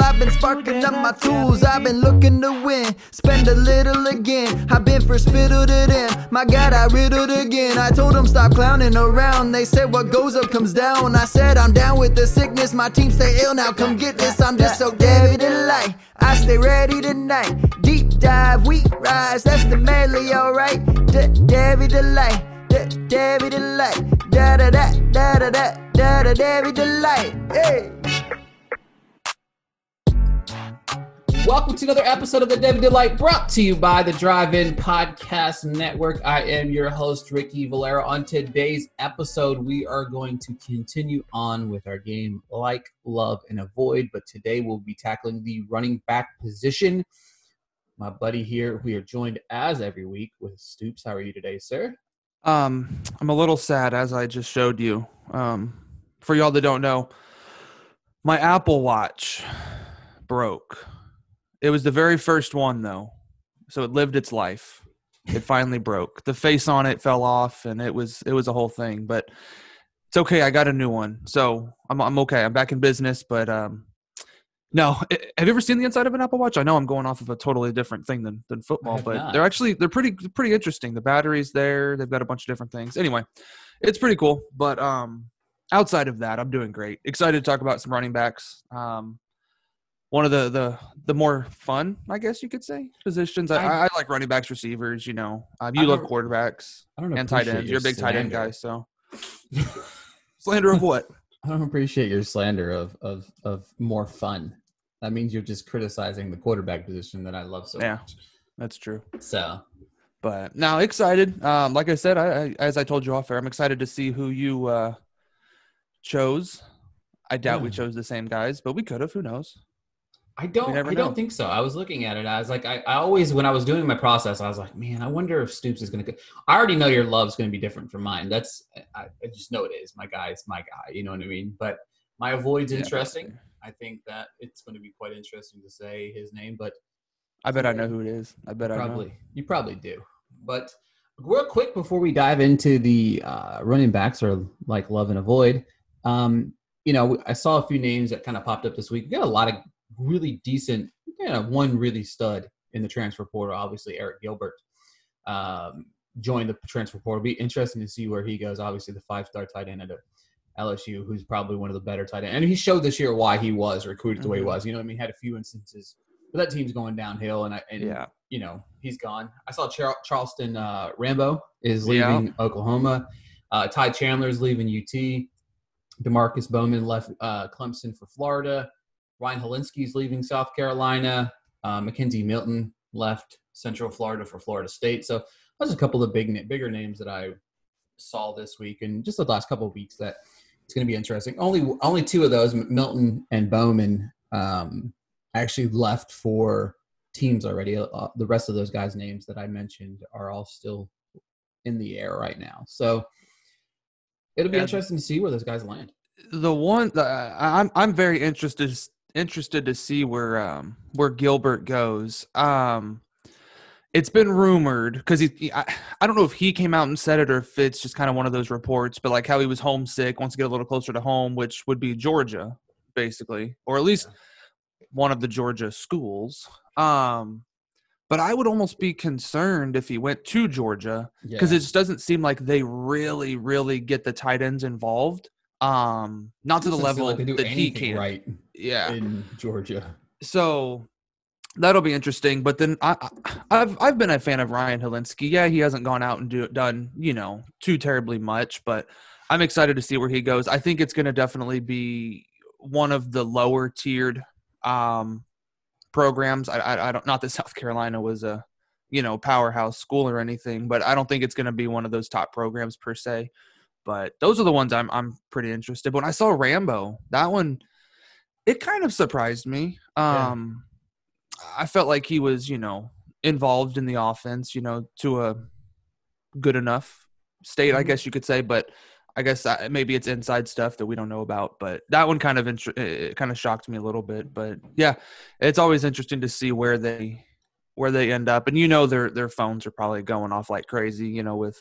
I've been sparking up my tools. I've been looking to win. Spend a little again. I've been first fiddle to them. My God, I riddled again. I told them stop clowning around. They said what goes up comes down. I said I'm down with the sickness. My team stay ill now. Come get this. I'm just so David light. I stay ready tonight. Deep dive, we rise. That's the medley, alright. David delight. David delight. Da da da da da da da David delight. Hey. Welcome to another episode of the David Delight brought to you by the Drive In Podcast Network. I am your host, Ricky Valera. On today's episode, we are going to continue on with our game Like, Love, and Avoid, but today we'll be tackling the running back position. My buddy here, we are joined as every week with Stoops. How are you today, sir? Um, I'm a little sad as I just showed you. Um, for y'all that don't know, my Apple Watch broke. It was the very first one though, so it lived its life. It finally broke. The face on it fell off, and it was it was a whole thing. But it's okay. I got a new one, so I'm I'm okay. I'm back in business. But um, no, have you ever seen the inside of an Apple Watch? I know I'm going off of a totally different thing than than football, but not. they're actually they're pretty pretty interesting. The battery's there. They've got a bunch of different things. Anyway, it's pretty cool. But um, outside of that, I'm doing great. Excited to talk about some running backs. Um, one of the the the more fun, I guess you could say, positions. I, I, I like running backs, receivers. You know, um, you I love quarterbacks I don't and tight ends. your You're a big tight end guy, so slander of what? I don't appreciate your slander of of of more fun. That means you're just criticizing the quarterback position that I love so much. Yeah. much. That's true. So But now excited. Um, like I said, I, I as I told you off air, I'm excited to see who you uh, chose. I doubt we chose the same guys, but we could have. Who knows? I don't. I know. don't think so. I was looking at it. I was like, I, I always when I was doing my process, I was like, man, I wonder if Stoops is going to. Go. I already know your love's going to be different from mine. That's I, I just know it is. My guy is my guy. You know what I mean? But my avoid's Yeah, interesting. I think that it's going to be quite interesting to say his name, but I bet I know who it is. I bet I probably you probably do. But real quick before we dive into the uh, running backs or like love and avoid, um, you know, I saw a few names that kind of popped up this week. We got a lot of really decent, you know, one really stud in the transfer portal. Obviously, Arik Gilbert um, joined the transfer portal. Be interesting to see where he goes. Obviously, the five-star tight end at LSU, who's probably one of the better tight end, and he showed this year why he was recruited the way he Mhm. was. You know, what I mean, had a few instances, but that team's going downhill, and I and Yeah. you know he's gone. I saw Char- Charleston uh, Rambo is Yeah. leaving Oklahoma. Uh, Ty Chandler is leaving UT. Demarkcus Bowman left uh, Clemson for Florida. Ryan Hilinski is leaving South Carolina. Uh, McKenzie Milton left Central Florida for Florida State. So those are a couple of big bigger names that I saw this week and just the last couple of weeks that it's going to be interesting. Only only two of those, Milton and Bowman, um, actually left for teams already. Uh, the rest of those guys' names that I mentioned are all still in the air right now. So it'll be yeah. interesting to see where those guys land. The one uh, I'm I'm very interested interested to see where um where Gilbert goes. Um it's been rumored because he, I, I, don't know if he came out and said it or if it's just kind of one of those reports, but like how he was homesick, wants to get a little closer to home, which would be Georgia, basically, or at least one of the Georgia schools. Um, but I would almost be concerned if he went to Georgia because yeah. it just doesn't seem like they really, really get the tight ends involved. Um, not to the level like that he can. Right. Yeah. In Georgia. So that'll be interesting. But then I, have I've been a fan of Ryan Hilinski. Yeah, he hasn't gone out and do, done you know too terribly much, but I'm excited to see where he goes. I think it's going to definitely be one of the lower tiered um, programs. I, I, I don't not that South Carolina was a you know powerhouse school or anything, but I don't think it's going to be one of those top programs per se. But those are the ones I'm I'm pretty interested. But when I saw Rambo, that one it kind of surprised me. Um, yeah. I felt like he was you know involved in the offense, you know, to a good enough state, mm-hmm. I guess you could say, but I guess maybe it's inside stuff that we don't know about, but that one kind of int- it kind of shocked me a little bit. But yeah, it's always interesting to see where they where they end up, and you know their their phones are probably going off like crazy, you know, with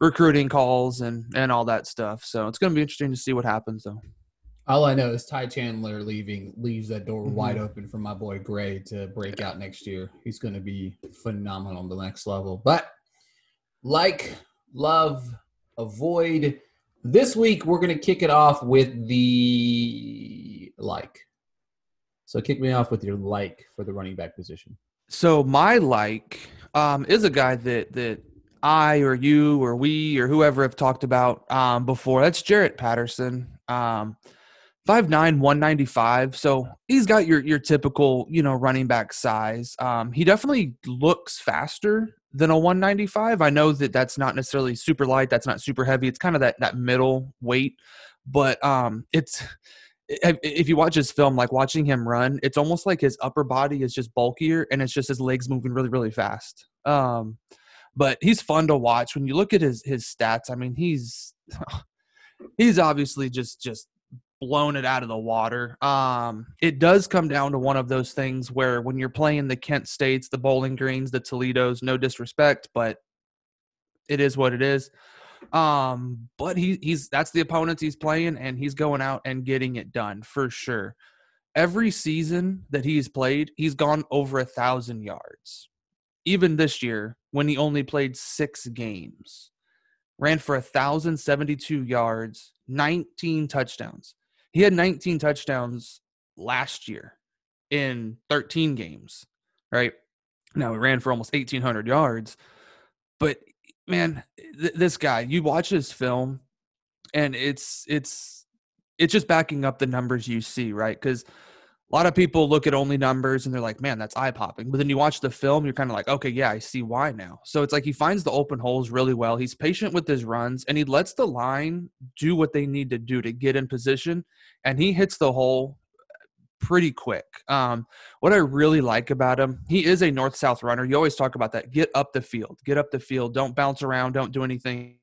recruiting calls and and all that stuff. So it's going to be interesting to see what happens, though. All I know is Ty Chandler leaving leaves that door mm-hmm. wide open for my boy Gray to break out next year. He's going to be phenomenal on the next level. But like, love, avoid this week, we're going to kick it off with the like. So kick me off with your like for the running back position. So my like um, is a guy that that I or you or we or whoever have talked about um, before. That's Jaret Patterson. Um, 5'9", 195. So he's got your your typical, you know, running back size. Um, he definitely looks faster than a 195. I know that that's not necessarily super light. That's not super heavy. It's kind of that that middle weight. But um, it's if you watch his film, like watching him run, it's almost like his upper body is just bulkier and it's just his legs moving really really fast. Um, but he's fun to watch. When you look at his his stats, I mean, he's he's obviously just just blown it out of the water. Um, it does come down to one of those things where when you're playing the Kent States, the Bowling Greens, the Toledos, no disrespect, but it is what it is. Um, but he he's that's the opponents he's playing, and he's going out and getting it done for sure. Every season that he's played, he's gone over a thousand yards. Even this year, when he only played six games, ran for a thousand seventy-two yards, 19 touchdowns. He had 19 touchdowns last year in 13 games, right? Now he ran for almost 1,800 yards. But man, th- this guy, you watch his film, and it's it's it's just backing up the numbers you see, right? Because a lot of people look at only numbers and they're like, man, that's eye popping. But then you watch the film, you're kind of like, okay, yeah, I see why now. So it's like he finds the open holes really well. He's patient with his runs and he lets the line do what they need to do to get in position. And he hits the hole pretty quick. Um, what I really like about him, he is a north south runner. You always talk about that. Get up the field, get up the field. Don't bounce around, don't do anything.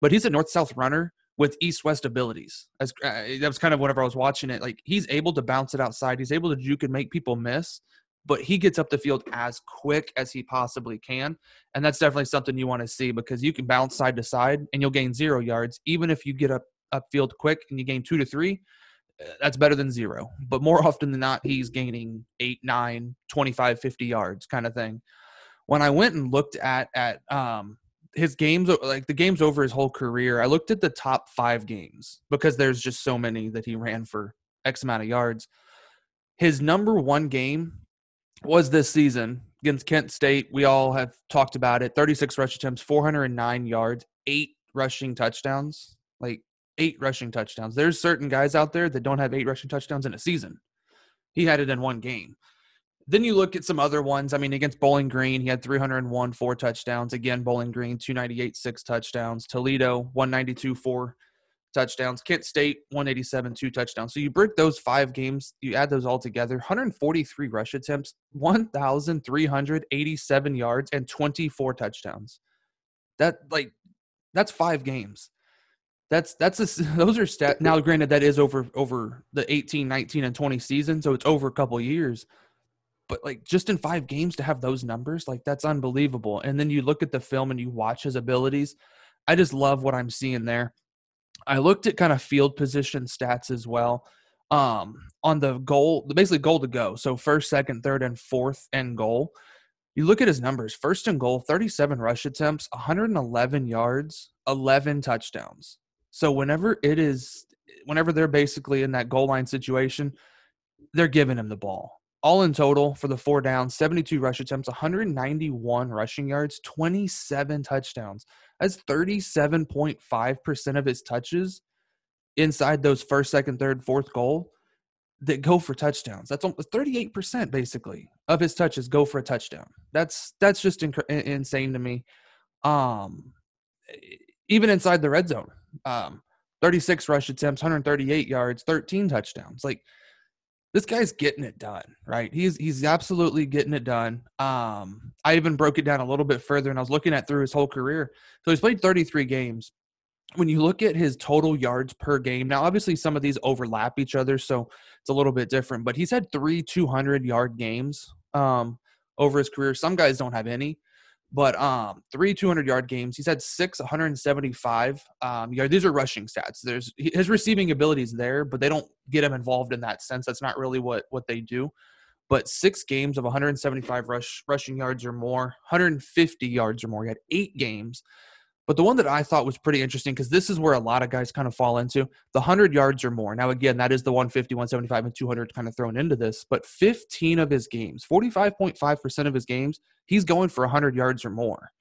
But he's a north south runner with east west abilities. As uh, that was kind of whenever I was watching it, like he's able to bounce it outside. He's able to juke and make people miss, but he gets up the field as quick as he possibly can, and that's definitely something you want to see because you can bounce side to side and you'll gain zero yards, even if you get up upfield quick and you gain two to three. Uh, that's better than zero. But more often than not, he's gaining eight, nine, 25, 50 yards kind of thing. When I went and looked at at um, his games like the games over his whole career i looked at the top five games because there's just so many that he ran for x amount of yards. His number one game was this season against kent state. We all have talked about it. 36 rush attempts 409 yards eight rushing touchdowns like eight rushing touchdowns. There's certain guys out there that don't have eight rushing touchdowns in a season. He had it in one game then you look at some other ones. I mean, against Bowling Green, he had 301, four touchdowns. Again, Bowling Green, 298, six touchdowns. Toledo, 192, four touchdowns. Kent State, 187, two touchdowns. So you break those five games, you add those all together 143 rush attempts, 1,387 yards, and 24 touchdowns. That, like, that's five games. That's that's a, those are stat. Now, granted, that is over over the 18, 19, and 20 season, so it's over a couple years but like just in five games to have those numbers, like that's unbelievable. And then you look at the film and you watch his abilities. I just love what I'm seeing there. I looked at kind of field position stats as well. Um, on the goal, basically goal to go. So first, second, third, and fourth and goal. You look at his numbers. First and goal, 37 rush attempts, 111 yards, 11 touchdowns. So whenever it is, whenever they're basically in that goal line situation, they're giving him the ball all in total for the four downs 72 rush attempts 191 rushing yards 27 touchdowns. That's 37.5% of his touches inside those first second third fourth goal that go for touchdowns. That's almost 38% basically of his touches go for a touchdown. That's that's just inc- insane to me. Um even inside the red zone um 36 rush attempts 138 yards 13 touchdowns. Like this guy's getting it done, right? He's he's absolutely getting it done. Um, I even broke it down a little bit further, and I was looking at through his whole career. So he's played 33 games. When you look at his total yards per game, now obviously some of these overlap each other, so it's a little bit different. But he's had three 200 yard games um, over his career. Some guys don't have any. But um, three 200 yard games. He's had six 175 um, yard. These are rushing stats. There's his receiving abilities there, but they don't get him involved in that sense. That's not really what what they do. But six games of 175 rush rushing yards or more, 150 yards or more. He had eight games but the one that I thought was pretty interesting because this is where a lot of guys kind of fall into the 100 yards or more. Now, again, that is the 150, 175, and 200 kind of thrown into this. But 15 of his games, 45.5% of his games, he's going for 100 yards or more.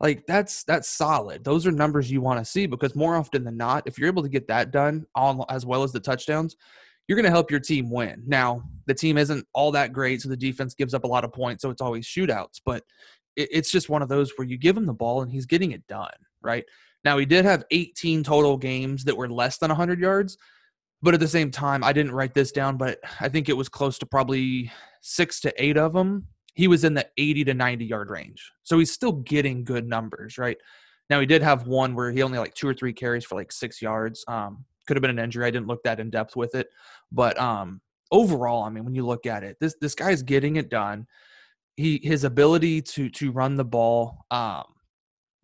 Like that's that's solid. Those are numbers you want to see because more often than not, if you're able to get that done on as well as the touchdowns, you're going to help your team win. Now, the team isn't all that great, so the defense gives up a lot of points, so it's always shootouts. But it's just one of those where you give him the ball and he's getting it done, right? Now, he did have 18 total games that were less than 100 yards, but at the same time, I didn't write this down, but I think it was close to probably six to eight of them. He was in the 80 to 90 yard range. So he's still getting good numbers, right? Now, he did have one where he only like two or three carries for like six yards. Um, could have been an injury. I didn't look that in depth with it. But um, overall, I mean, when you look at it, this, this guy's getting it done he his ability to to run the ball um,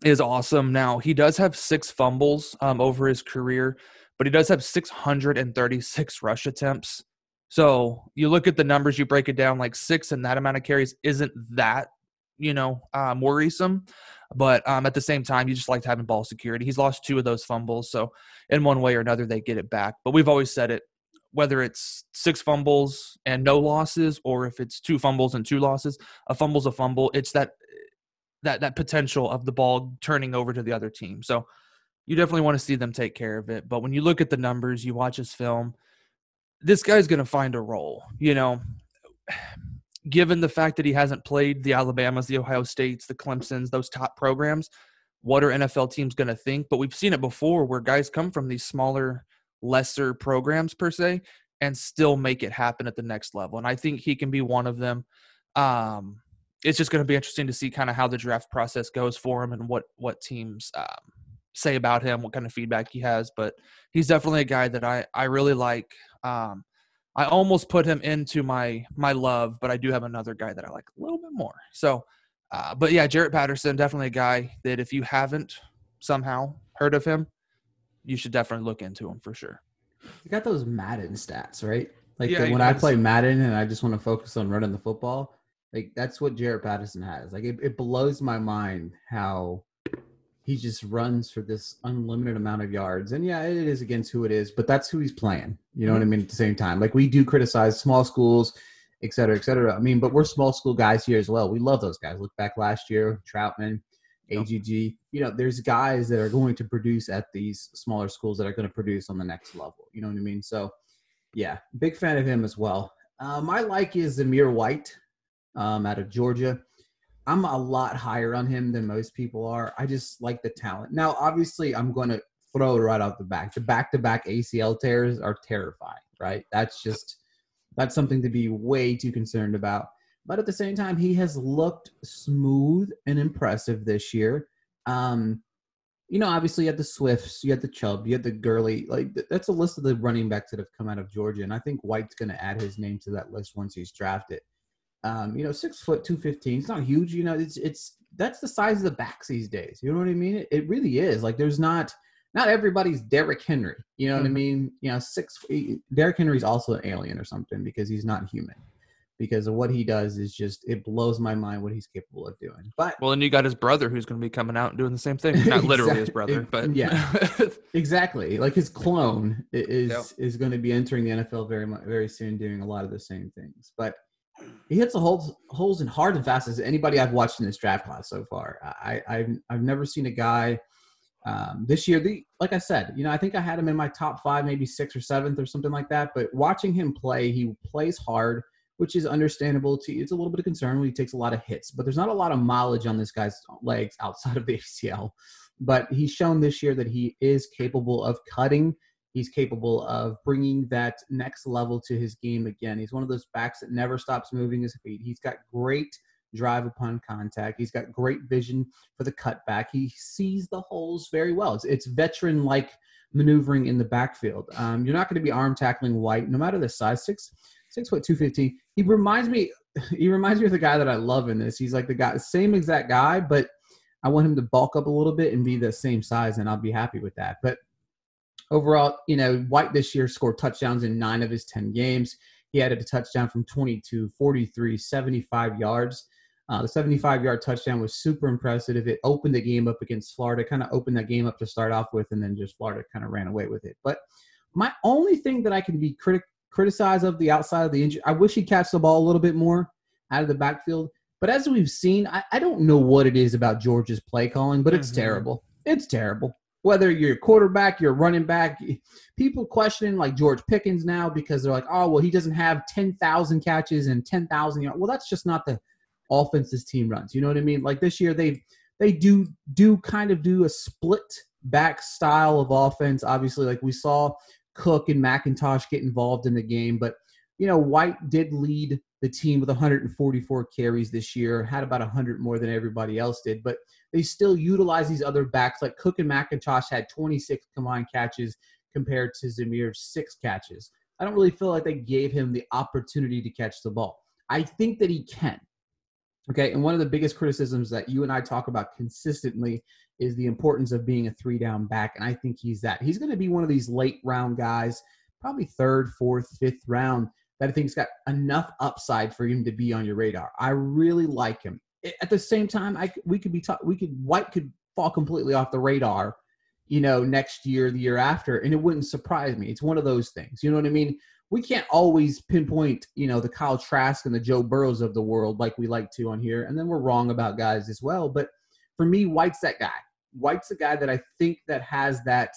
is awesome. Now he does have six fumbles um, over his career, but he does have 636 rush attempts. So you look at the numbers, you break it down like six and that amount of carries isn't that you know um, worrisome. But um, at the same time, you just like having ball security. He's lost two of those fumbles, so in one way or another, they get it back. But we've always said it: whether it's six fumbles and no losses or if it's two fumbles and two losses a fumble's a fumble. It's that that that potential of the ball turning over to the other team. So you definitely want to see them take care of it. But when you look at the numbers you watch his film this guy's going to find a role you know? Given the fact that he hasn't played the alabamas the ohio states the clemsons those top programs what are nfl teams going to think? But we've seen it before where guys come from these smaller lesser programs per se and still make it happen at the next level. And I think he can be one of them. Um, it's just going to be interesting to see kind of how the draft process goes for him and what what teams um, say about him, what kind of feedback he has. But he's definitely a guy that I I really like. Um, I almost put him into my my love, but I do have another guy that I like a little bit more. So, uh, but yeah, Jaret Patterson, definitely a guy that if you haven't somehow heard of him, you should definitely look into him for sure. You got those Madden stats, right? Like Yeah, the, when I play Madden and I just want to focus on running the football, like that's what Jaret Patterson has. Like it, it blows my mind how he just runs for this unlimited amount of yards. And yeah, it is against who it is, but that's who he's playing. You know what I Mm-hmm. mean? At the same time, like we do criticize small schools, et cetera, et cetera. I mean, but we're small school guys here as well. We love those guys. Look back last year, Troutman. AGG. You know, there's guys that are going to produce at these smaller schools that are going to produce on the next level. You know what I mean? So, yeah, big fan of him as well. My like is Zamir White um, out of Georgia. I'm a lot higher on him than most people are. I just like the talent. Now, obviously, I'm going to throw it right off the back. The back-to-back ACL tears are terrifying, right? That's just that's something to be way too concerned about. But at the same time, he has looked smooth and impressive this year. Um, you know, obviously you had the Swifts, you had the Chubb, you had the Gurley. Like that's a list of the running backs that have come out of Georgia, and I think White's going to add his name to that list once he's drafted. Um, you know, six foot two fifteen. It's not huge. You know, it's it's that's the size of the backs these days. You know what I mean? It, it really is. Like there's not not everybody's Derrick Henry. You know what mm-hmm. I mean? You know, six Derrick Henry's also an alien or something because he's not human because of what he does is just it blows my mind what he's capable of doing. But well, and you got his brother who's going to be coming out and doing the same thing. Not literally his brother, but yeah, exactly. Like his clone is yep. is going to be entering the NFL very much very soon, doing a lot of the same things. But he hits the holes holes in hard and fast as anybody I've watched in this draft class so far. I I've, I've never seen a guy. Um, this year, the like I said, you know, I think I had him in my top five, maybe sixth or seventh or something like that. But watching him play, he plays hard which is understandable. To it's a little bit of concern when he takes a lot of hits, but there's not a lot of mileage on this guy's legs outside of the ACL. But he's shown this year that he is capable of cutting. He's capable of bringing that next level to his game again. He's one of those backs that never stops moving his feet. He's got great drive upon contact. He's got great vision for the cutback. He sees the holes very well. It's, it's veteran like maneuvering in the backfield. Um, you're not going to be arm tackling White, no matter the size. Six six foot two fifteen. He reminds me. He reminds me of the guy that I love in this. He's like the guy, same exact guy, but I want him to bulk up a little bit and be the same size, and I'll be happy with that. But overall, you know, White this year scored touchdowns in nine of his ten games. He added a touchdown from 22, 43, 75 yards. Uh, the 75 yard touchdown was super impressive. It opened the game up against Florida, kind of opened that game up to start off with, and then just Florida kind of ran away with it. But my only thing that I can be critic criticize of the outside of the injury. I wish he'd catch the ball a little bit more out of the backfield. But as we've seen, I, I don't know what it is about Georgia's play calling, but it's mm-hmm. terrible. It's terrible. Whether you're a quarterback, you're running back, people questioning like George Pickens now because they're like, oh, well, he doesn't have 10,000 catches and 10,000 yards. Well, that's just not the offense this team runs. You know what I mean? Like this year, they they do do kind of do a split back style of offense. Obviously, like we saw Cook and McIntosh get involved in the game. But, you know, White did lead the team with 144 carries this year, had about 100 more than everybody else did. But they still utilize these other backs. Like Cook and McIntosh had 26 combined catches compared to Zamir's six catches. I don't really feel like they gave him the opportunity to catch the ball. I think that he can. Okay. And one of the biggest criticisms that you and I talk about consistently is the importance of being a three down back. And I think he's that. He's going to be one of these late round guys, probably third, fourth, fifth round, that I think's got enough upside for him to be on your radar. I really like him. At the same time, I we could be we could White could fall completely off the radar, you know, next year, the year after, and it wouldn't surprise me. It's one of those things. You know what I mean? We can't always pinpoint, you know, the Kyle Trask and the Joe Burrows of the world like we like to on here, and then we're wrong about guys as well. But for me, White's that guy. White's a guy that I think that has that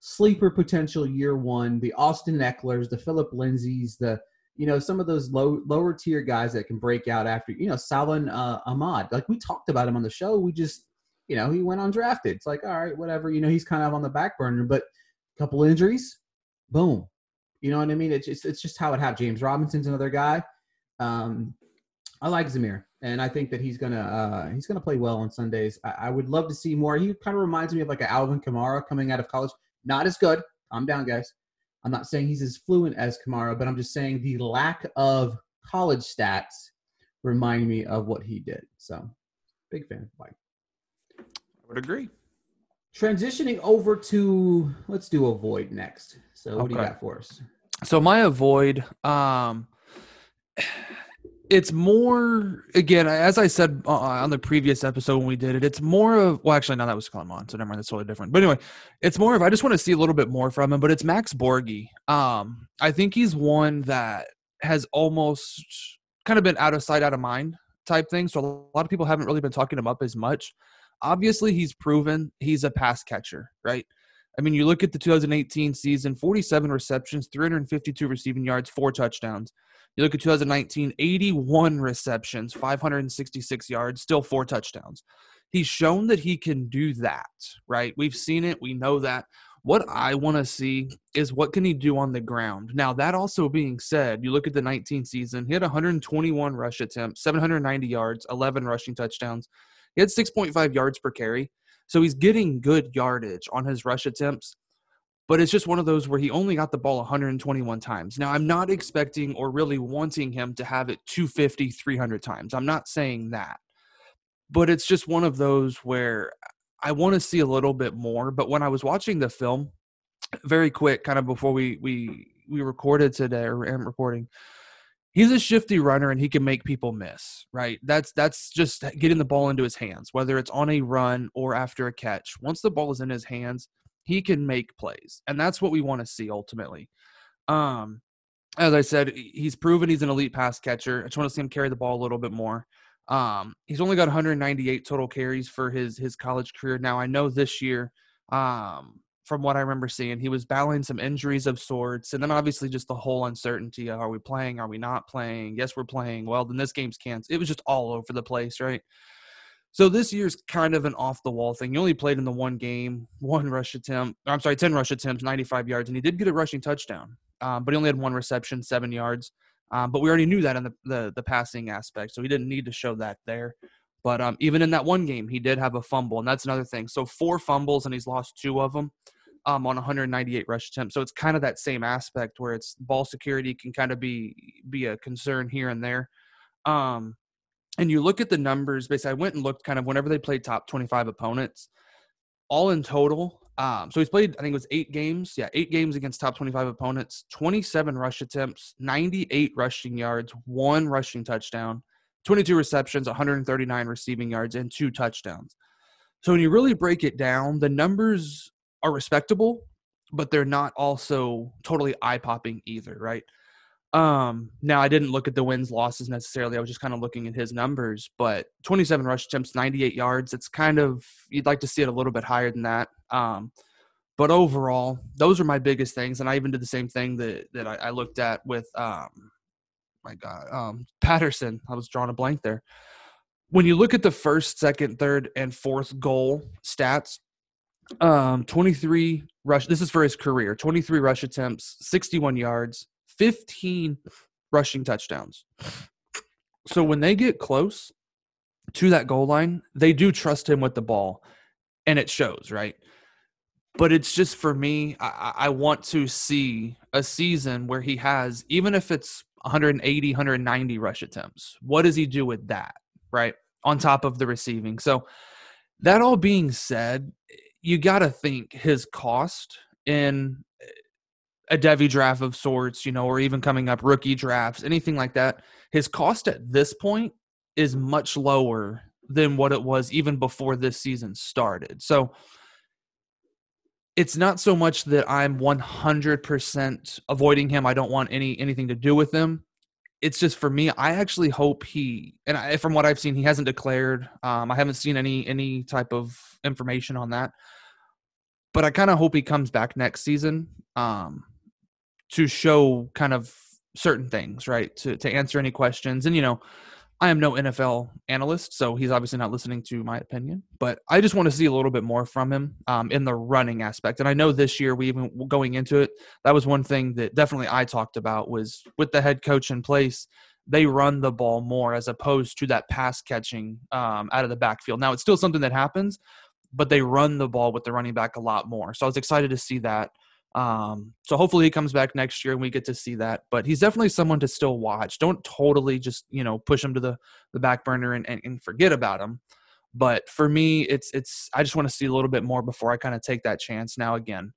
sleeper potential year one. The Austin Ekelers, the Phillip Lindsays, the you know some of those low lower tier guys that can break out after you know Salvon uh, Ahmed. Like we talked about him on the show. We just you know he went undrafted. It's like all right, whatever. You know he's kind of on the back burner, but a couple injuries, boom. You know what I mean? It's just, it's just how it happened. James Robinson's another guy. Um, I like Zamir and I think that he's gonna uh, he's gonna play well on Sundays. I, I, would love to see more. He kind of reminds me of like an Alvin Kamara coming out of college. Not as good. Calm down, guys. I'm not saying he's as fluent as Kamara, but I'm just saying the lack of college stats remind me of what he did. So, big fan. Of Mike. I would agree. Transitioning over to let's do avoid next. So, what okay. do you got for us? So my avoid. Um, it's more again as i said uh, on the previous episode when we did it it's more of well actually no that was Kellen so never mind that's totally different. But anyway it's more of i just want to see a little bit more from him but it's max Borghi. um i think he's one that has almost kind of been out of sight out of mind type thing so a lot of people haven't really been talking him up as much. Obviously he's proven he's a pass catcher right I mean, you look at the 2018 season 47 receptions, 352 receiving yards, four touchdowns. You look at 2019, 81 receptions, 566 yards, still four touchdowns. He's shown that he can do that, right? We've seen it, we know that. What I want to see is what can he do on the ground. Now, that also being said, you look at the 19 season, he had 121 rush attempts, 790 yards, 11 rushing touchdowns. He had 6.5 yards per carry. So he's getting good yardage on his rush attempts but it's just one of those where he only got the ball 121 times. Now, I'm not expecting or really wanting him to have it 250, 300 times. I'm not saying that. But it's just one of those where I want to see a little bit more. But when I was watching the film, very quick, kind of before we we we recorded today or am recording, he's a shifty runner and he can make people miss. Right? That's that's just getting the ball into his hands, whether it's on a run or after a catch. Once the ball is in his hands, he can make plays, and that's what we want to see ultimately. Um, as I said, he's proven he's an elite pass catcher. I just want to see him carry the ball a little bit more. Um, he's only got 198 total carries for his his college career. Now I know this year, um, from what I remember seeing, he was battling some injuries of sorts, and then obviously just the whole uncertainty: of are we playing? Are we not playing? Yes, we're playing. Well, then this game's canceled. It was just all over the place, right? So this year's kind of an off the wall thing. He only played in the one game, one rush attempt. I'm sorry, 10 rush attempts, 95 yards, and he did get a rushing touchdown, um, but he only had one reception, seven yards. Um, but we already knew that in the, the, the passing aspect, so he didn't need to show that there. But um, even in that one game, he did have a fumble, and that's another thing. So four fumbles, and he's lost two of them um, on 198 rush attempts. So it's kind of that same aspect where it's ball security can kind of be be a concern here and there. Um, and you look at the numbers basically i went and looked kind of whenever they played top 25 opponents all in total um, so he's played i think it was eight games yeah eight games against top 25 opponents 27 rush attempts 98 rushing yards one rushing touchdown 22 receptions 139 receiving yards and two touchdowns so when you really break it down the numbers are respectable but they're not also totally eye-popping either right um, now I didn't look at the wins losses necessarily. I was just kind of looking at his numbers, but 27 rush attempts, 98 yards. It's kind of you'd like to see it a little bit higher than that. Um, but overall, those are my biggest things, and I even did the same thing that that I, I looked at with um, my God, um, Patterson. I was drawing a blank there. When you look at the first, second, third, and fourth goal stats, um, 23 rush. This is for his career. 23 rush attempts, 61 yards, 15 rushing touchdowns. So when they get close to that goal line, they do trust him with the ball, and it shows, right? But it's just for me, I, I want to see a season where he has, even if it's 180, 190 rush attempts, what does he do with that, right? On top of the receiving. So, that all being said, you got to think his cost in a Devy draft of sorts, you know, or even coming up rookie drafts, anything like that, his cost at this point is much lower than what it was even before this season started. So it's not so much that I'm 100% avoiding him. I don't want any anything to do with him. It's just for me. I actually hope he, and I, from what I've seen, he hasn't declared. Um, I haven't seen any any type of information on that. But I kind of hope he comes back next season. Um, to show kind of certain things, right? To to answer any questions. And you know, I am no NFL analyst, so he's obviously not listening to my opinion. But I just want to see a little bit more from him um, in the running aspect. And I know this year we even going into it, that was one thing that definitely I talked about was with the head coach in place. They run the ball more as opposed to that pass catching um, out of the backfield. Now it's still something that happens, but they run the ball with the running back a lot more. So I was excited to see that. Um, so hopefully he comes back next year and we get to see that. But he's definitely someone to still watch. Don't totally just you know push him to the the back burner and, and, and forget about him. But for me, it's it's I just want to see a little bit more before I kind of take that chance. Now again,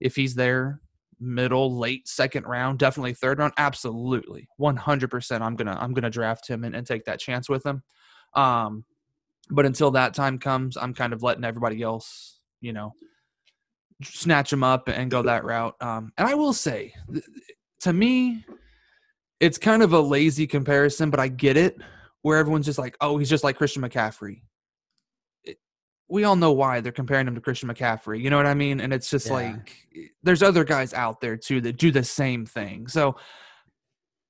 if he's there, middle, late second round, definitely third round, absolutely, one hundred percent. I'm gonna I'm gonna draft him and, and take that chance with him. Um, but until that time comes, I'm kind of letting everybody else, you know, snatch him up and go that route. Um, and I will say, to me, it's kind of a lazy comparison, but I get it. Where everyone's just like, "Oh, he's just like Christian McCaffrey." It, we all know why they're comparing him to Christian McCaffrey. You know what I mean? And it's just yeah. like there's other guys out there too that do the same thing. So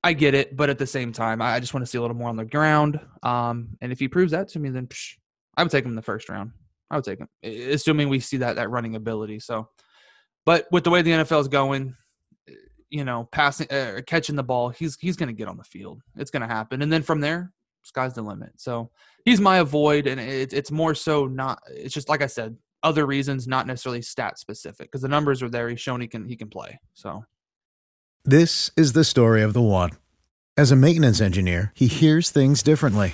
I get it, but at the same time, I just want to see a little more on the ground. Um, and if he proves that to me, then psh, I would take him in the first round. I would take him, assuming we see that that running ability. So, but with the way the NFL is going, eh, you know, passing, uh, catching the ball, he's he's going to get on the field. It's going to happen, and then from there, sky's the limit. So he's my avoid, and it, it's more so not. It's just like I said, other reasons, not necessarily stat specific, because the numbers are there. He's shown he can he can play. So This is the story of the one. As a maintenance engineer, he hears things differently.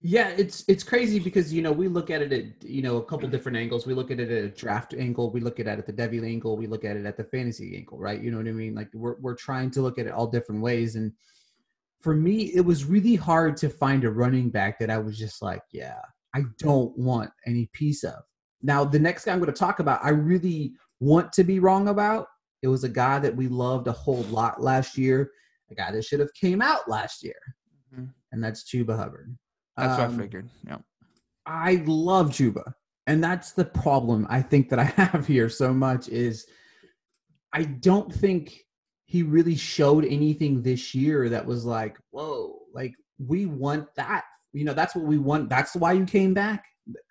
Yeah, it's it's crazy because you know we look at it at you know a couple different angles. We look at it at a draft angle. We look at it at the Devy angle. We look at it at the fantasy angle, right? You know what I mean? Like we're we're trying to look at it all different ways. And for me, it was really hard to find a running back that I was just like, yeah, I don't want any piece of. Now, the next guy I'm going to talk about, I really want to be wrong about. It was a guy that we loved a whole lot last year, a guy that should have came out last year, Mhm. and that's Chuba Hubbard. That's what I Um, figured. Yeah. I love Chuba. And that's the problem I think that I have here so much is I don't think he really showed anything this year that was like, whoa, like we want that. You know, that's what we want. That's why you came back.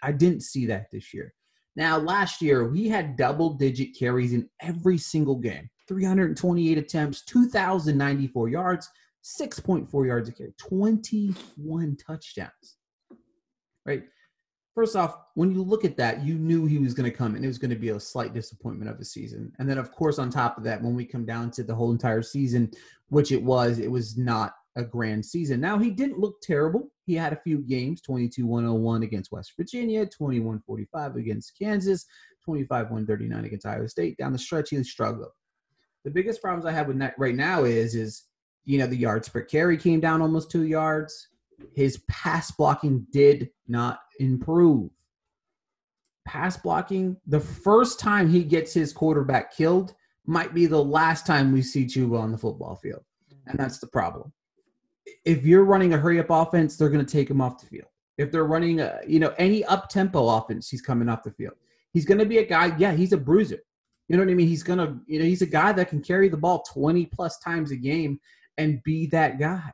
I didn't see that this year. Now, last year, we had double digit carries in every single game 328 attempts, 2,094 yards, 6.4 yards a carry, 21 touchdowns. Right? First off, when you look at that, you knew he was going to come and it was going to be a slight disappointment of the season. And then, of course, on top of that, when we come down to the whole entire season, which it was, it was not a grand season. Now, he didn't look terrible. He had a few games 22 101 against West Virginia, 21 45 against Kansas, 25 139 against Iowa State. Down the stretch, he struggled. The biggest problems I have with that right now is, is you know, the yards per carry came down almost two yards. His pass blocking did not improve. Pass blocking, the first time he gets his quarterback killed might be the last time we see Chuba on the football field. And mm-hmm. that's the problem. If you're running a hurry up offense, they're going to take him off the field. If they're running, a, you know, any up tempo offense, he's coming off the field. He's going to be a guy, yeah, he's a bruiser. You know what I mean? He's going to, you know, he's a guy that can carry the ball 20 plus times a game and be that guy.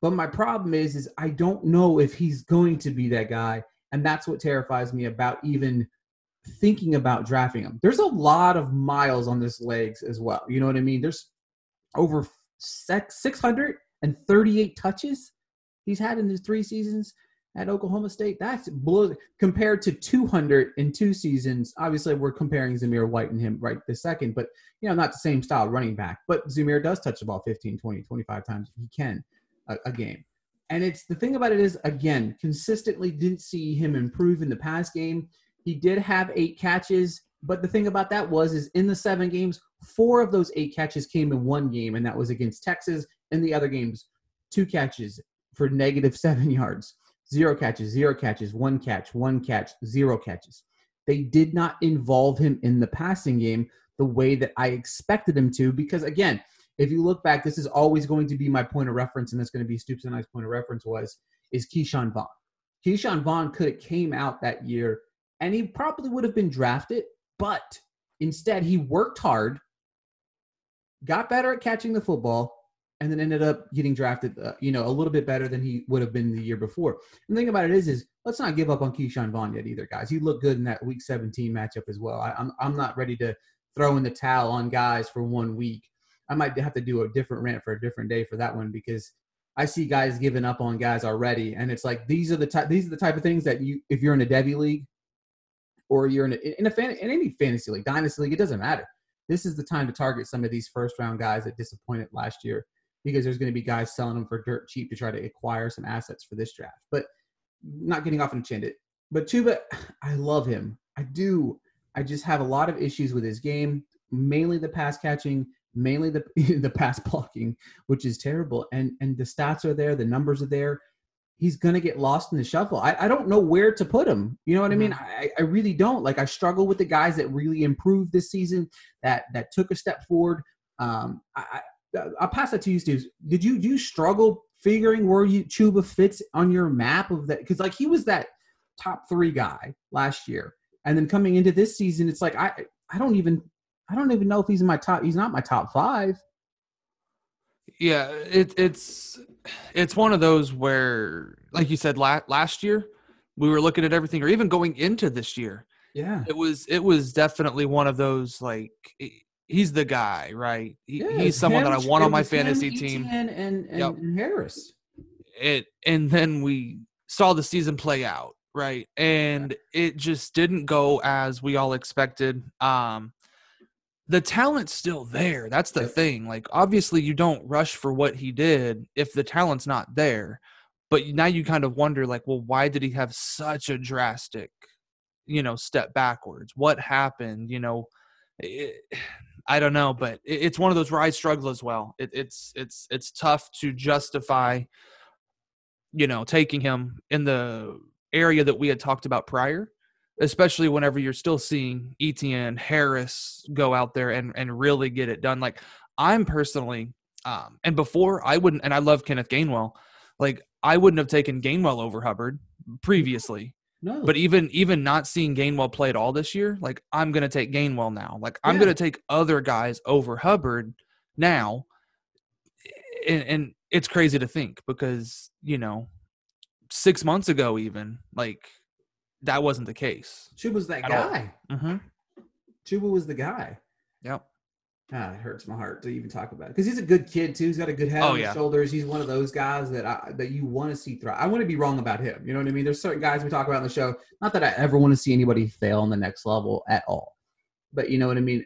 But my problem is, is I don't know if he's going to be that guy, and that's what terrifies me about even thinking about drafting him. There's a lot of miles on this legs as well. You know what I mean? There's over 638 touches he's had in his three seasons at Oklahoma State. That's blows compared to 200 in two seasons. Obviously, we're comparing Zamir White and him right this second, but you know, not the same style running back. But Zamir does touch the ball 15, 20, 25 times if he can a, a game. And it's the thing about it is, again, consistently didn't see him improve in the pass game. He did have eight catches, but the thing about that was, is in the seven games, four of those eight catches came in one game, and that was against Texas. In the other games, two catches for negative seven yards, zero catches, zero catches, one catch, one catch, zero catches. They did not involve him in the passing game the way that I expected him to, because again, if you look back, this is always going to be my point of reference, and that's going to be Stoops and I's point of reference was is Ke'Shawn Vaughn. Ke'Shawn Vaughn could have came out that year and he probably would have been drafted, but instead he worked hard, got better at catching the football, and then ended up getting drafted, uh, you know, a little bit better than he would have been the year before. And the thing about it is, is let's not give up on Ke'Shawn Vaughn yet either, guys. He looked good in that Week 17 matchup as well. I, I'm I'm not ready to throw in the towel on guys for one week. I might have to do a different rant for a different day for that one because I see guys giving up on guys already, and it's like these are the type these are the type of things that you if you're in a Devy league or you're in a, in a fan, in any fantasy league, dynasty league, it doesn't matter. This is the time to target some of these first round guys that disappointed last year because there's going to be guys selling them for dirt cheap to try to acquire some assets for this draft. But not getting off on a tangent. But Chuba, I love him. I do. I just have a lot of issues with his game, mainly the pass catching, mainly the the pass blocking, which is terrible. And and the stats are there, the numbers are there. He's gonna get lost in the shuffle. I, I don't know where to put him. You know what I mean? Mm-hmm. I, I really don't. Like I struggle with the guys that really improved this season, that that took a step forward. Um, I, I'll pass that to you, Steve. Did you do you struggle figuring where you Chuba fits on your map of that? Because like he was that top three guy last year, and then coming into this season, it's like I I don't even I don't even know if he's in my top. He's not my top five. Yeah, it, it's it's one of those where, like you said, la- last year we were looking at everything, or even going into this year, Yeah, it was it was definitely one of those like he's the guy, right? He, he's someone that I want on my fantasy team. And and, and, Yep. and Harris. it and then we saw the season play out right and it just didn't go as we all expected um the talent's still there that's the Yep. thing like obviously you don't rush for what he did if the talent's not there but now you kind of wonder like well why did he have such a drastic you know step backwards what happened you know it, i don't know but it, it's one of those where i struggle as well it, it's it's it's tough to justify you know, taking him in the area that we had talked about prior, especially whenever you're still seeing ETN Harris go out there and and really get it done. Like I'm personally, um, and before I wouldn't, and I love Kenneth Gainwell. Like I wouldn't have taken Gainwell over Hubbard previously, No, but even even not seeing Gainwell play at all this year, like I'm gonna take Gainwell now. Like I'm Yeah. gonna take other guys over Hubbard now. And, and it's crazy to think because you know, six months ago, even like that wasn't the case. Chuba was that guy. Mm-hmm. Chuba was the guy. Yep. Ah, it hurts my heart to even talk about it because he's a good kid too. He's got a good head Oh, on yeah. his shoulders. He's one of those guys that I, that you want to see thrive. I want to be wrong about him. You know what I mean? There's certain guys we talk about on the show. Not that I ever want to see anybody fail on the next level at all, but you know what I mean.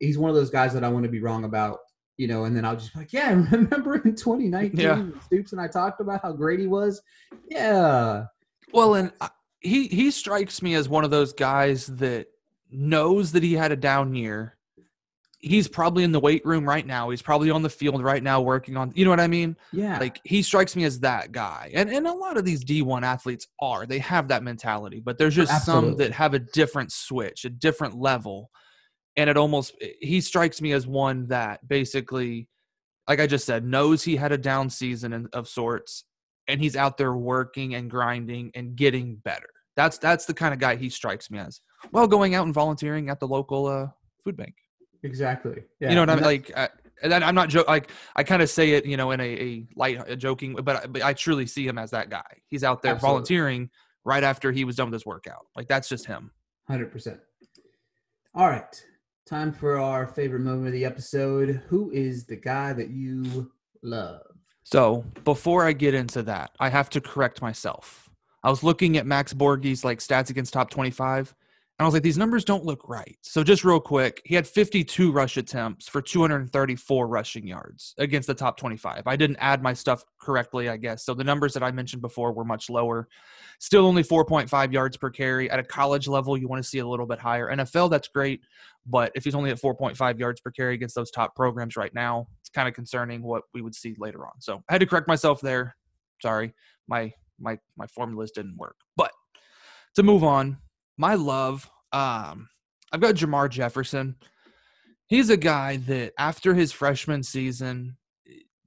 He's one of those guys that I want to be wrong about. You know, and then I'll just be like, yeah, remember in 2019, Yeah. Stoops and I talked about how great he was. Yeah, Well, and he he strikes me as one of those guys that knows that he had a down year. He's probably in the weight room right now. He's probably on the field right now working on. You know what I mean? yeah, Like he strikes me as that guy. And and a lot of these D1 athletes are. They have that mentality, but there's just some that have a different switch, a different level. And it almost he strikes me as one that basically like I just said knows he had a down season of sorts and he's out there working and grinding and getting better. That's that's the kind of guy he strikes me as. While going out and volunteering at the local uh, food bank. Exactly. Yeah. You know what I and mean? Like, and I'm not joking. Like, I kind of say it, you know, in a, a light, a joking, but I, but I truly see him as that guy. He's out there Absolutely. volunteering right after he was done with his workout. Like, that's just him. Hundred percent. All right, time for our favorite moment of the episode. Who is the guy that you love? So before I get into that, I have to correct myself. I was looking at Max Borghi's like stats against top 25, and I was like, these numbers don't look right. So just real quick, he had 52 rush attempts for 234 rushing yards against the top 25. I didn't add my stuff correctly, I guess. So the numbers that I mentioned before were much lower. Still only 4.5 yards per carry. At a college level, you want to see a little bit higher. NFL, that's great. But if he's only at 4.5 yards per carry against those top programs right now, it's kind of concerning what we would see later on. So I had to correct myself there. Sorry, my my my formulas didn't work. But to move on, my love, um, I've got Jermar Jefferson. He's a guy that after his freshman season,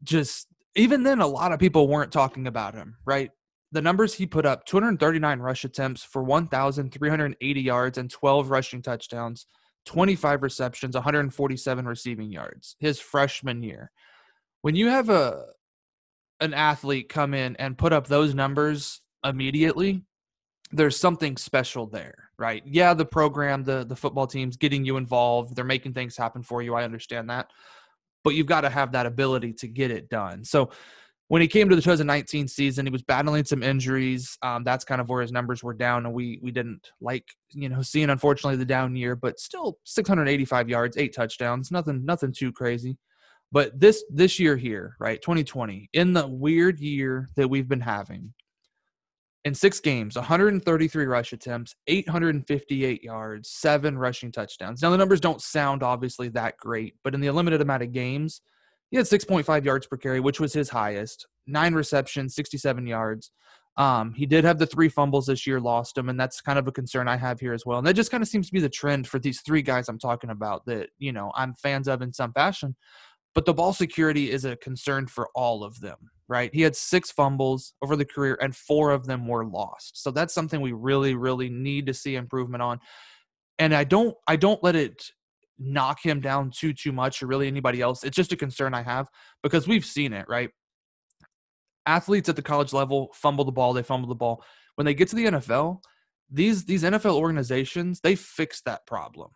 just even then, a lot of people weren't talking about him, right? the numbers he put up 239 rush attempts for 1,380 yards and 12 rushing touchdowns, 25 receptions, 147 receiving yards his freshman year. When you have a an athlete come in and put up those numbers immediately, there's something special there, right? Yeah, the program, the the football team's getting you involved. They're making things happen for you. I understand that. But you've got to have that ability to get it done. So when he came to the 2019 season, he was battling some injuries. Um, that's kind of where his numbers were down, and we we didn't like you know seeing unfortunately the down year, but still 685 yards, eight touchdowns, nothing nothing too crazy. But this this year here, right, 2020, in the weird year that we've been having, in six games, 133 rush attempts, 858 yards, seven rushing touchdowns. Now the numbers don't sound obviously that great, but in the limited amount of games he had 6.5 yards per carry, which was his highest. Nine receptions, 67 yards. Um, he did have the three fumbles this year, lost them, and that's kind of a concern I have here as well. And that just kind of seems to be the trend for these three guys I'm talking about that you know I'm fans of in some fashion. But the ball security is a concern for all of them, right? He had six fumbles over the career, and four of them were lost. So that's something we really, really need to see improvement on. And I don't, I don't let it knock him down too too much or really anybody else. It's just a concern I have because we've seen it, right? Athletes at the college level fumble the ball, they fumble the ball. When they get to the NFL, these these NFL organizations, they fix that problem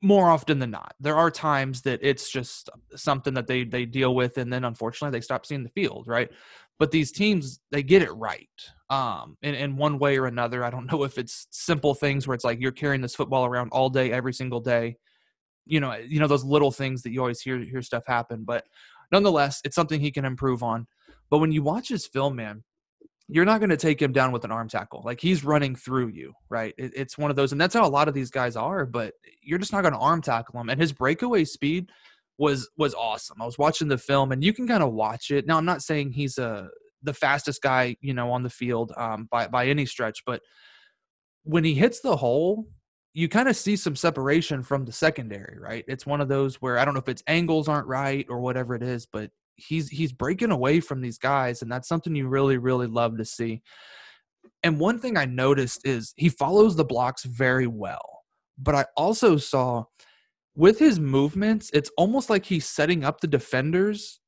more often than not. There are times that it's just something that they they deal with and then unfortunately they stop seeing the field, right? But these teams they get it right. Um in, in one way or another. I don't know if it's simple things where it's like you're carrying this football around all day every single day you know, you know those little things that you always hear hear stuff happen. But nonetheless, it's something he can improve on. But when you watch his film, man, you're not going to take him down with an arm tackle. Like he's running through you, right? It, it's one of those, and that's how a lot of these guys are. But you're just not going to arm tackle him. And his breakaway speed was was awesome. I was watching the film, and you can kind of watch it. Now, I'm not saying he's a uh, the fastest guy, you know, on the field um, by by any stretch, but when he hits the hole you kind of see some separation from the secondary, right? It's one of those where I don't know if it's angles aren't right or whatever it is, but he's he's breaking away from these guys, and that's something you really really love to see. And one thing I noticed is he follows the blocks very well, but I also saw with his movements, it's almost like he's setting up the defenders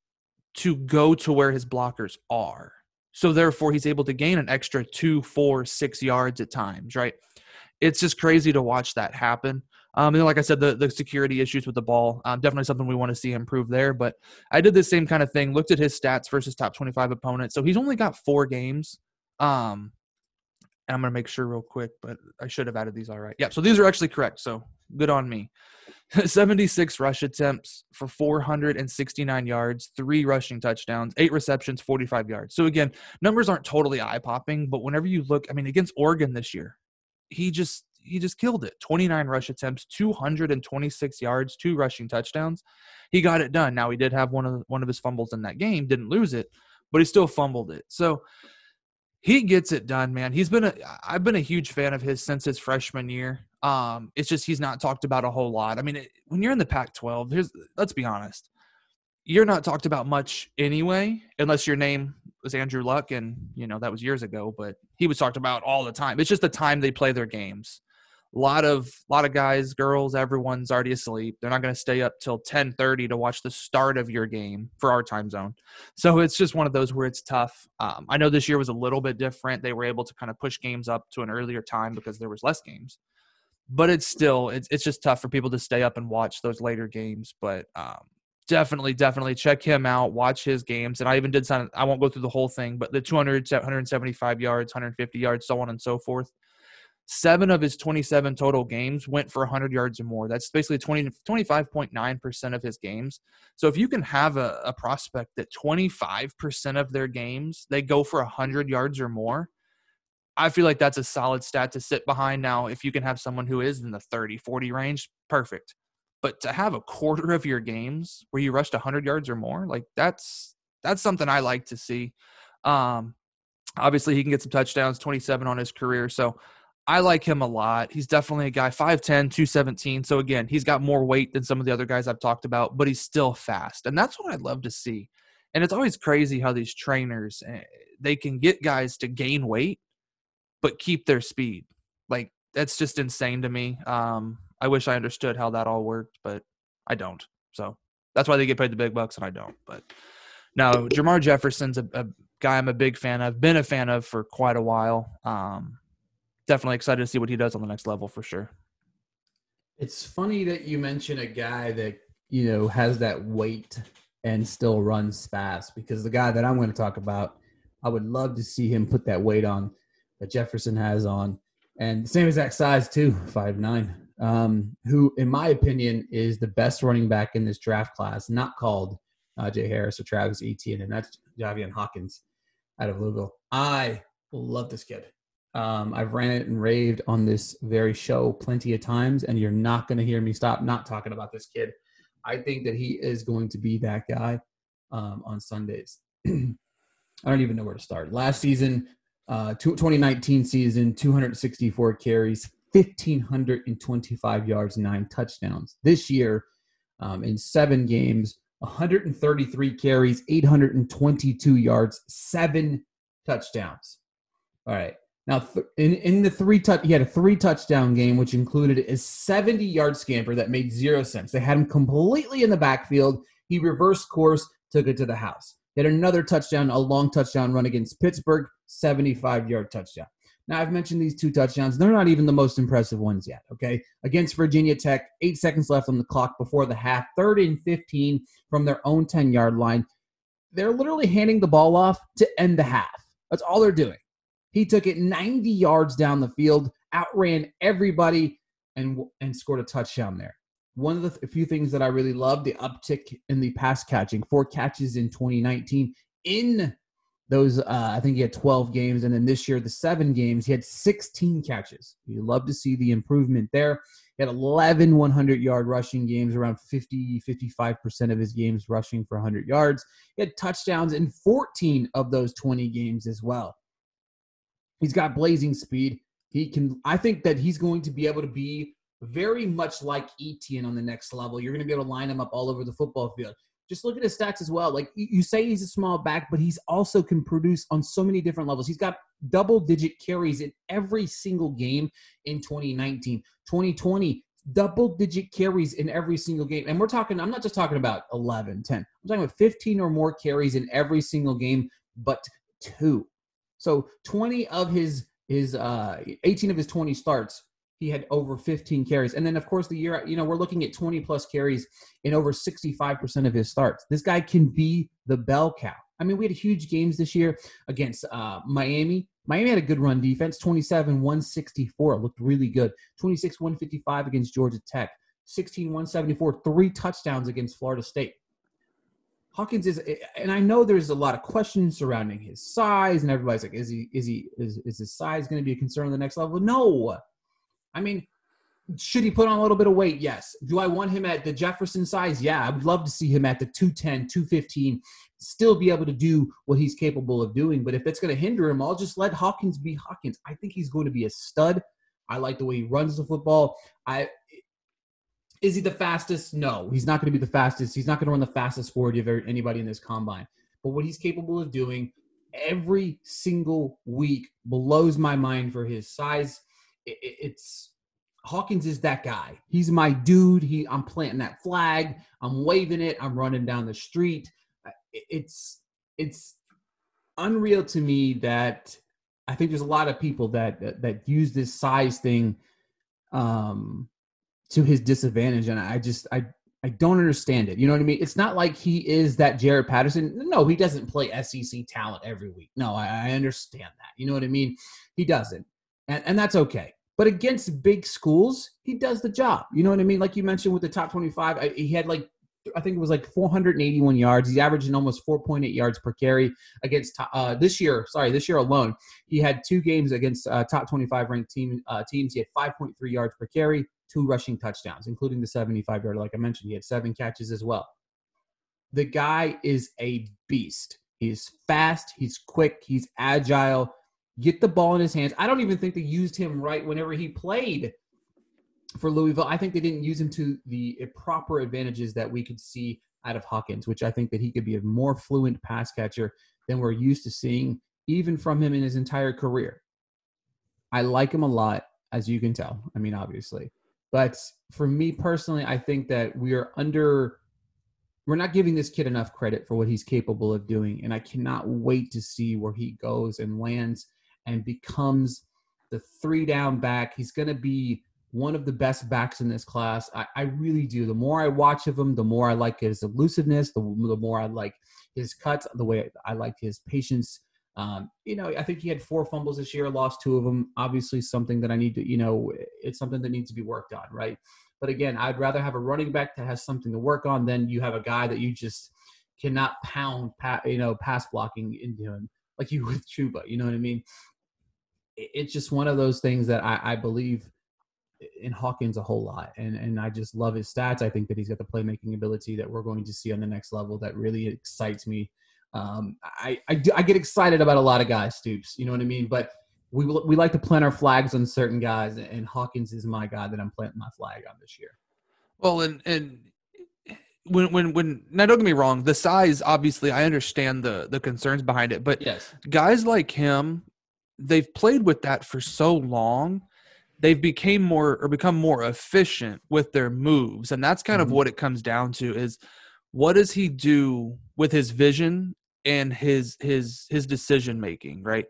to go to where his blockers are. So therefore, he's able to gain an extra two, four, six yards at times, right? it's just crazy to watch that happen. Um, and like I said, the, the security issues with the ball, um, definitely something we want to see improve there. But I did the same kind of thing, looked at his stats versus top 25 opponents. So he's only got four games. Um, and I'm going to make sure real quick, but I should have added these all right. Yeah, so these are actually correct. So good on me. 76 rush attempts for 469 yards, three rushing touchdowns, eight receptions, 45 yards. So again, numbers aren't totally eye popping, but whenever you look, I mean, against Oregon this year, he just he just killed it. 29 rush attempts, 226 yards, two rushing touchdowns. He got it done. Now he did have one of one of his fumbles in that game, didn't lose it, but he still fumbled it. So he gets it done, man. He's been a I've been a huge fan of his since his freshman year. Um, it's just he's not talked about a whole lot. I mean, it, when you're in the Pac-12, here's let's be honest, you're not talked about much anyway, unless your name was Andrew Luck, and you know that was years ago, but he was talked about all the time. It's just the time they play their games. A lot of a lot of guys, girls, everyone's already asleep. They're not going to stay up till ten thirty to watch the start of your game for our time zone. So it's just one of those where it's tough. Um, I know this year was a little bit different. They were able to kind of push games up to an earlier time because there was less games but it's still it's, it's just tough for people to stay up and watch those later games but um, definitely, definitely check him out. Watch his games. And I even did some, I won't go through the whole thing, but the 200, 175 yards, 150 yards, so on and so forth. Seven of his 27 total games went for 100 yards or more. That's basically 20, 25.9% of his games. So if you can have a, a prospect that 25% of their games, they go for 100 yards or more, I feel like that's a solid stat to sit behind. Now, if you can have someone who is in the 30, 40 range, perfect. But to have a quarter of your games where you rushed 100 yards or more, like that's that's something I like to see. Um, obviously, he can get some touchdowns, 27 on his career. So I like him a lot. He's definitely a guy 5'10, 217. So again, he's got more weight than some of the other guys I've talked about, but he's still fast. And that's what I'd love to see. And it's always crazy how these trainers eh, they can get guys to gain weight but keep their speed. Like that's just insane to me. Um, I wish I understood how that all worked, but I don't. So that's why they get paid the big bucks and I don't. But no, Jermar Jefferson's a, a guy I'm a big fan of, been a fan of for quite a while. Um, definitely excited to see what he does on the next level for sure. It's funny that you mention a guy that you know has that weight and still runs fast because the guy that I'm going to talk about, I would love to see him put that weight on that Jefferson has on, and same exact size too, five nine. Um, who, in my opinion, is the best running back in this draft class, not called uh, Jay Harris or Travis Etienne, and that's Javian Hawkins out of Louisville. I love this kid. Um, I've ran it and raved on this very show plenty of times, and you're not going to hear me stop not talking about this kid. I think that he is going to be that guy um, on Sundays. I don't even know where to start. Last season, uh, 2019 season, 264 carries, 1,525 yards, nine touchdowns. This year, um, in seven games, 133 carries, 822 yards, seven touchdowns. All right. Now, th- in, in the three touch, he had a three touchdown game, which included a 70 yard scamper that made zero sense. They had him completely in the backfield. He reversed course, took it to the house. He had another touchdown, a long touchdown run against Pittsburgh, 75 yard touchdown. Now, I've mentioned these two touchdowns. They're not even the most impressive ones yet, okay? Against Virginia Tech, eight seconds left on the clock before the half, third and 15 from their own 10 yard line. They're literally handing the ball off to end the half. That's all they're doing. He took it 90 yards down the field, outran everybody, and, and scored a touchdown there. One of the th- few things that I really love the uptick in the pass catching, four catches in 2019 in those uh, I think he had 12 games, and then this year the seven games he had 16 catches. You love to see the improvement there. He had 11 100 yard rushing games, around 50 55 percent of his games rushing for 100 yards. He had touchdowns in 14 of those 20 games as well. He's got blazing speed. He can. I think that he's going to be able to be very much like Etienne on the next level. You're going to be able to line him up all over the football field just look at his stats as well. Like you say, he's a small back, but he's also can produce on so many different levels. He's got double digit carries in every single game in 2019, 2020, double digit carries in every single game. And we're talking, I'm not just talking about 11, 10. I'm talking about 15 or more carries in every single game, but two. So 20 of his his uh 18 of his 20 starts he had over 15 carries. And then, of course, the year, you know, we're looking at 20 plus carries in over 65% of his starts. This guy can be the bell cow. I mean, we had huge games this year against uh, Miami. Miami had a good run defense 27 164, looked really good. 26 155 against Georgia Tech. 16 174, three touchdowns against Florida State. Hawkins is, and I know there's a lot of questions surrounding his size, and everybody's like, is he, is he, is, is his size going to be a concern on the next level? No, I mean, should he put on a little bit of weight? Yes. Do I want him at the Jefferson size? Yeah. I would love to see him at the 210, 215, still be able to do what he's capable of doing. But if it's going to hinder him, I'll just let Hawkins be Hawkins. I think he's going to be a stud. I like the way he runs the football. I is he the fastest? No, he's not going to be the fastest. He's not going to run the fastest forward of anybody in this combine. But what he's capable of doing every single week blows my mind for his size it's Hawkins is that guy. He's my dude. He I'm planting that flag. I'm waving it. I'm running down the street. It's it's unreal to me that I think there's a lot of people that that, that use this size thing um to his disadvantage and I just I I don't understand it. You know what I mean? It's not like he is that Jaret Patterson. No, he doesn't play SEC talent every week. No, I, I understand that. You know what I mean? He doesn't and, and that's okay. But against big schools, he does the job. You know what I mean? Like you mentioned with the top 25, I, he had like, I think it was like 481 yards. He's averaging almost 4.8 yards per carry against uh, this year. Sorry, this year alone, he had two games against uh, top 25 ranked team uh, teams. He had 5.3 yards per carry, two rushing touchdowns, including the 75 yard. Like I mentioned, he had seven catches as well. The guy is a beast. He's fast. He's quick. He's agile get the ball in his hands. I don't even think they used him right whenever he played for Louisville. I think they didn't use him to the proper advantages that we could see out of Hawkins, which I think that he could be a more fluent pass catcher than we're used to seeing, even from him in his entire career. I like him a lot, as you can tell. I mean, obviously. But for me personally, I think that we are under we're not giving this kid enough credit for what he's capable of doing. And I cannot wait to see where he goes and lands and becomes the three down back. He's going to be one of the best backs in this class. I, I, really do. The more I watch of him, the more I like his elusiveness, the, the more I like his cuts, the way I like his patience. Um, you know, I think he had four fumbles this year, lost two of them. Obviously, something that I need to, you know, it's something that needs to be worked on, right? But again, I'd rather have a running back that has something to work on than you have a guy that you just cannot pound, you know, pass blocking into him like you with Chuba. You know what I mean? It's just one of those things that I, I believe in Hawkins a whole lot, and and I just love his stats. I think that he's got the playmaking ability that we're going to see on the next level that really excites me. Um, I I, do, I get excited about a lot of guys, Stoops. You know what I mean? But we we like to plant our flags on certain guys, and Hawkins is my guy that I'm planting my flag on this year. Well, and and when when when now don't get me wrong, the size obviously I understand the the concerns behind it, but yes, guys like him, they've played with that for so long, they've became more or become more efficient with their moves, and that's kind mm-hmm. of what it comes down to is what does he do with his vision and his his his decision making, right?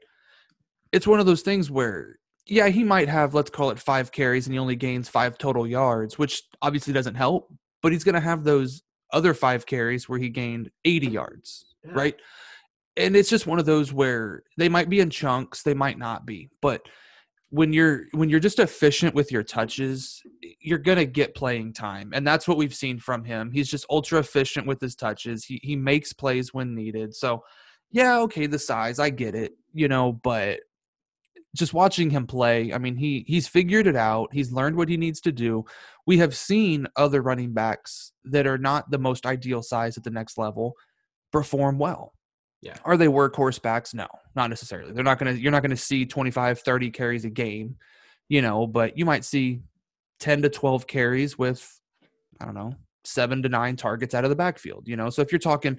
it's one of those things where yeah, he might have let's call it five carries and he only gains five total yards, which obviously doesn't help, but he's going to have those other five carries where he gained 80 yards, yeah. right? And it's just one of those where they might be in chunks, they might not be, but when you're when you're just efficient with your touches, you're gonna get playing time, and that's what we've seen from him. He's just ultra efficient with his touches. He he makes plays when needed. So, yeah, okay, the size, I get it, you know, but just watching him play, I mean, he he's figured it out. He's learned what he needs to do. We have seen other running backs that are not the most ideal size at the next level perform well. Yeah. Are they workhorse backs? No, not necessarily. They're not going to you're not going to see 25, 30 carries a game, you know, but you might see 10 to 12 carries with I don't know, 7 to 9 targets out of the backfield, you know. So if you're talking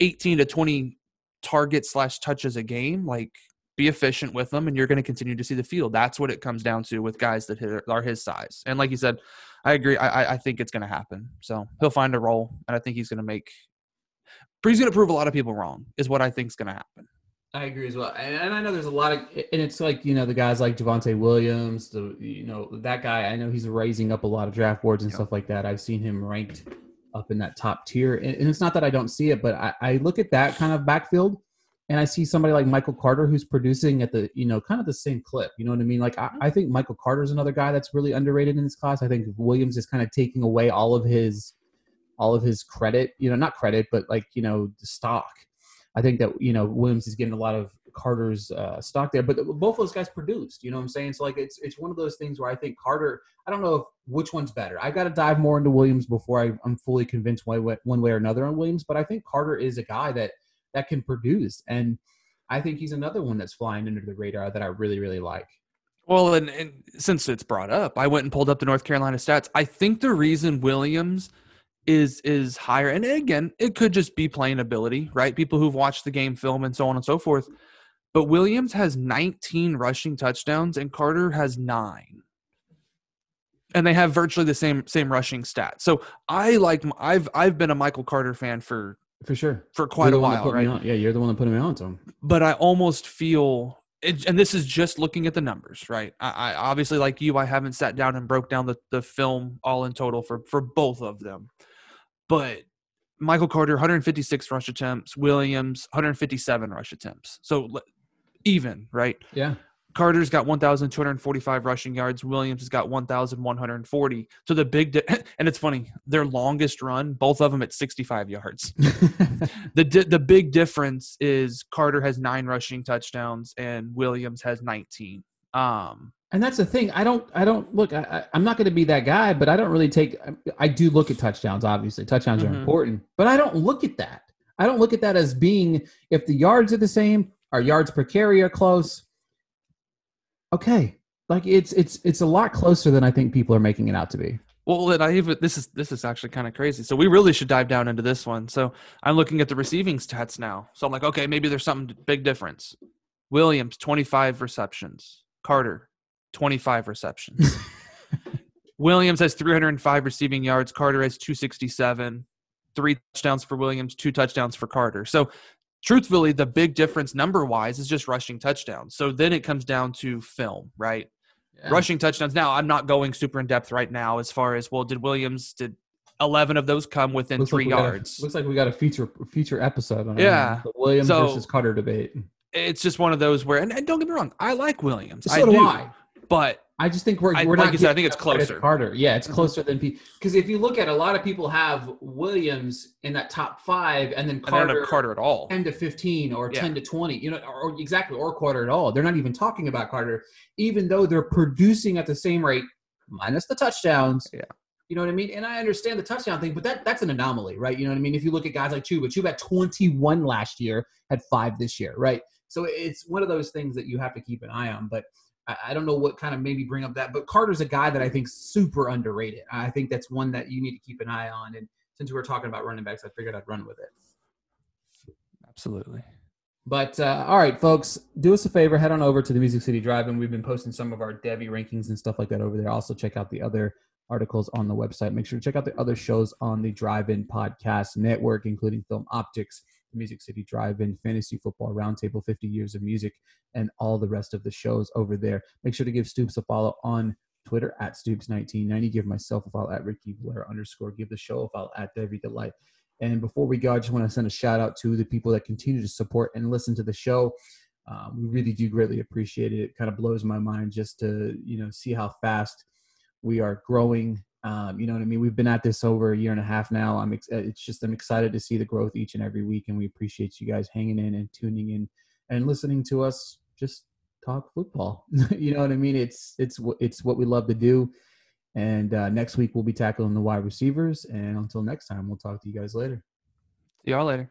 18 to 20 targets slash touches a game, like be efficient with them, and you're going to continue to see the field. That's what it comes down to with guys that are his size. And like you said, I agree. I, I think it's going to happen. So he'll find a role, and I think he's going to make. He's going to prove a lot of people wrong. Is what I think is going to happen. I agree as well, and, I know there's a lot of, and it's like you know the guys like Javonte Williams, the you know that guy. I know he's raising up a lot of draft boards and stuff like that. I've seen him ranked up in that top tier, and, and it's not that I don't see it, but I, I look at that kind of backfield and I see somebody like Michael Carter who's producing at the you know kind of the same clip. You know what I mean? Like I, I think Michael Carter is another guy that's really underrated in this class. I think Williams is kind of taking away all of his all of his credit. You know, not credit, but like you know the stock. I think that you know Williams is getting a lot of Carter's uh, stock there, but both of those guys produced. You know what I'm saying? So like it's it's one of those things where I think Carter. I don't know if, which one's better. I got to dive more into Williams before I, I'm fully convinced one way, one way or another on Williams. But I think Carter is a guy that that can produce. And I think he's another one that's flying under the radar that I really, really like. Well, and, and since it's brought up, I went and pulled up the North Carolina stats. I think the reason Williams is is higher, and again, it could just be playing ability, right? People who've watched the game film and so on and so forth. But Williams has 19 rushing touchdowns, and Carter has nine and they have virtually the same same rushing stats. So I like I've I've been a Michael Carter fan for for sure for quite a while, right? Yeah, you're the one that put me on to him. But I almost feel, it, and this is just looking at the numbers, right? I, I, obviously, like you, I haven't sat down and broke down the, the film all in total for for both of them, but Michael Carter 156 rush attempts, Williams 157 rush attempts, so even, right? Yeah. Carter's got 1,245 rushing yards. Williams has got 1,140. So the big, di- and it's funny, their longest run, both of them at 65 yards. the di- the big difference is Carter has nine rushing touchdowns and Williams has 19. Um, and that's the thing. I don't. I don't look. I, am not going to be that guy, but I don't really take. I do look at touchdowns. Obviously, touchdowns mm-hmm. are important, but I don't look at that. I don't look at that as being if the yards are the same, our yards per carry are close okay like it's it's it's a lot closer than i think people are making it out to be Well, and I even this is this is actually kind of crazy. So we really should dive down into this one. So I'm looking at the receiving stats now. So I'm like, okay, maybe there's something big difference. Williams 25 receptions. Carter 25 receptions. Williams has 305 receiving yards. Carter has 267. Three touchdowns for Williams, two touchdowns for Carter. So truthfully, the big difference number wise is just rushing touchdowns. So then it comes down to film, right? Yeah. rushing touchdowns. Now, I'm not going super in depth right now as far as well. Did Williams did 11 of those come within Looks three like got a- yards? looks like we got a feature feature episode on Yeah. the Williams So- versus Carter debate. it's just one of those where, and, and don't get me wrong, I like Williams. So do do, I. But I just think we're I- we're like not. you said, I think it's enough credit to closer. Carter, yeah, it's mm-hmm. closer than people. Because if you look at it, a lot of people have Williams in that top five, and then Carter, have Carter at all. 10 to 15 or Yeah. 10 to 20 you know or, or exactly or Carter at all they're not even talking about Carter even though they're producing at the same rate minus the touchdowns Yeah. you know what I mean and I understand the touchdown thing but that that's an anomaly right you know what I mean if you look at guys like Chuba Chuba had 21 last year had five this year right so it's one of those things that you have to keep an eye on but I, I don't know what kind of maybe bring up that but Carter's a guy that I think super underrated I think that's one that you need to keep an eye on and since we were talking about running backs I figured I'd run with it Absolutely. but uh, all right, folks, do us a favor, head on over to the Music City Drive, and we've been posting some of our Devy rankings and stuff like that over there. Also, check out the other articles on the website. Make sure to check out the other shows on the Drive-In Podcast Network, including Film Optics, Music City Drive-In, Fantasy Football Roundtable, 50 Years of Music, and all the rest of the shows over there. Make sure to give Stoops a follow on Twitter at Stoops1990. Give myself a follow at Ricky Blair underscore. Give the show a follow at Devy Delight. And before we go, I just want to send a shout out to the people that continue to support and listen to the show. Um, we really do greatly appreciate it. It kind of blows my mind just to you know see how fast we are growing. Um, you know what I mean? We've been at this over a year and a half now. I'm ex- it's just I'm excited to see the growth each and every week, and we appreciate you guys hanging in and tuning in and listening to us just talk football. you know what I mean? It's it's it's what we love to do. And uh, next week we'll be tackling the wide receivers. And until next time, we'll talk to you guys later. See y'all later.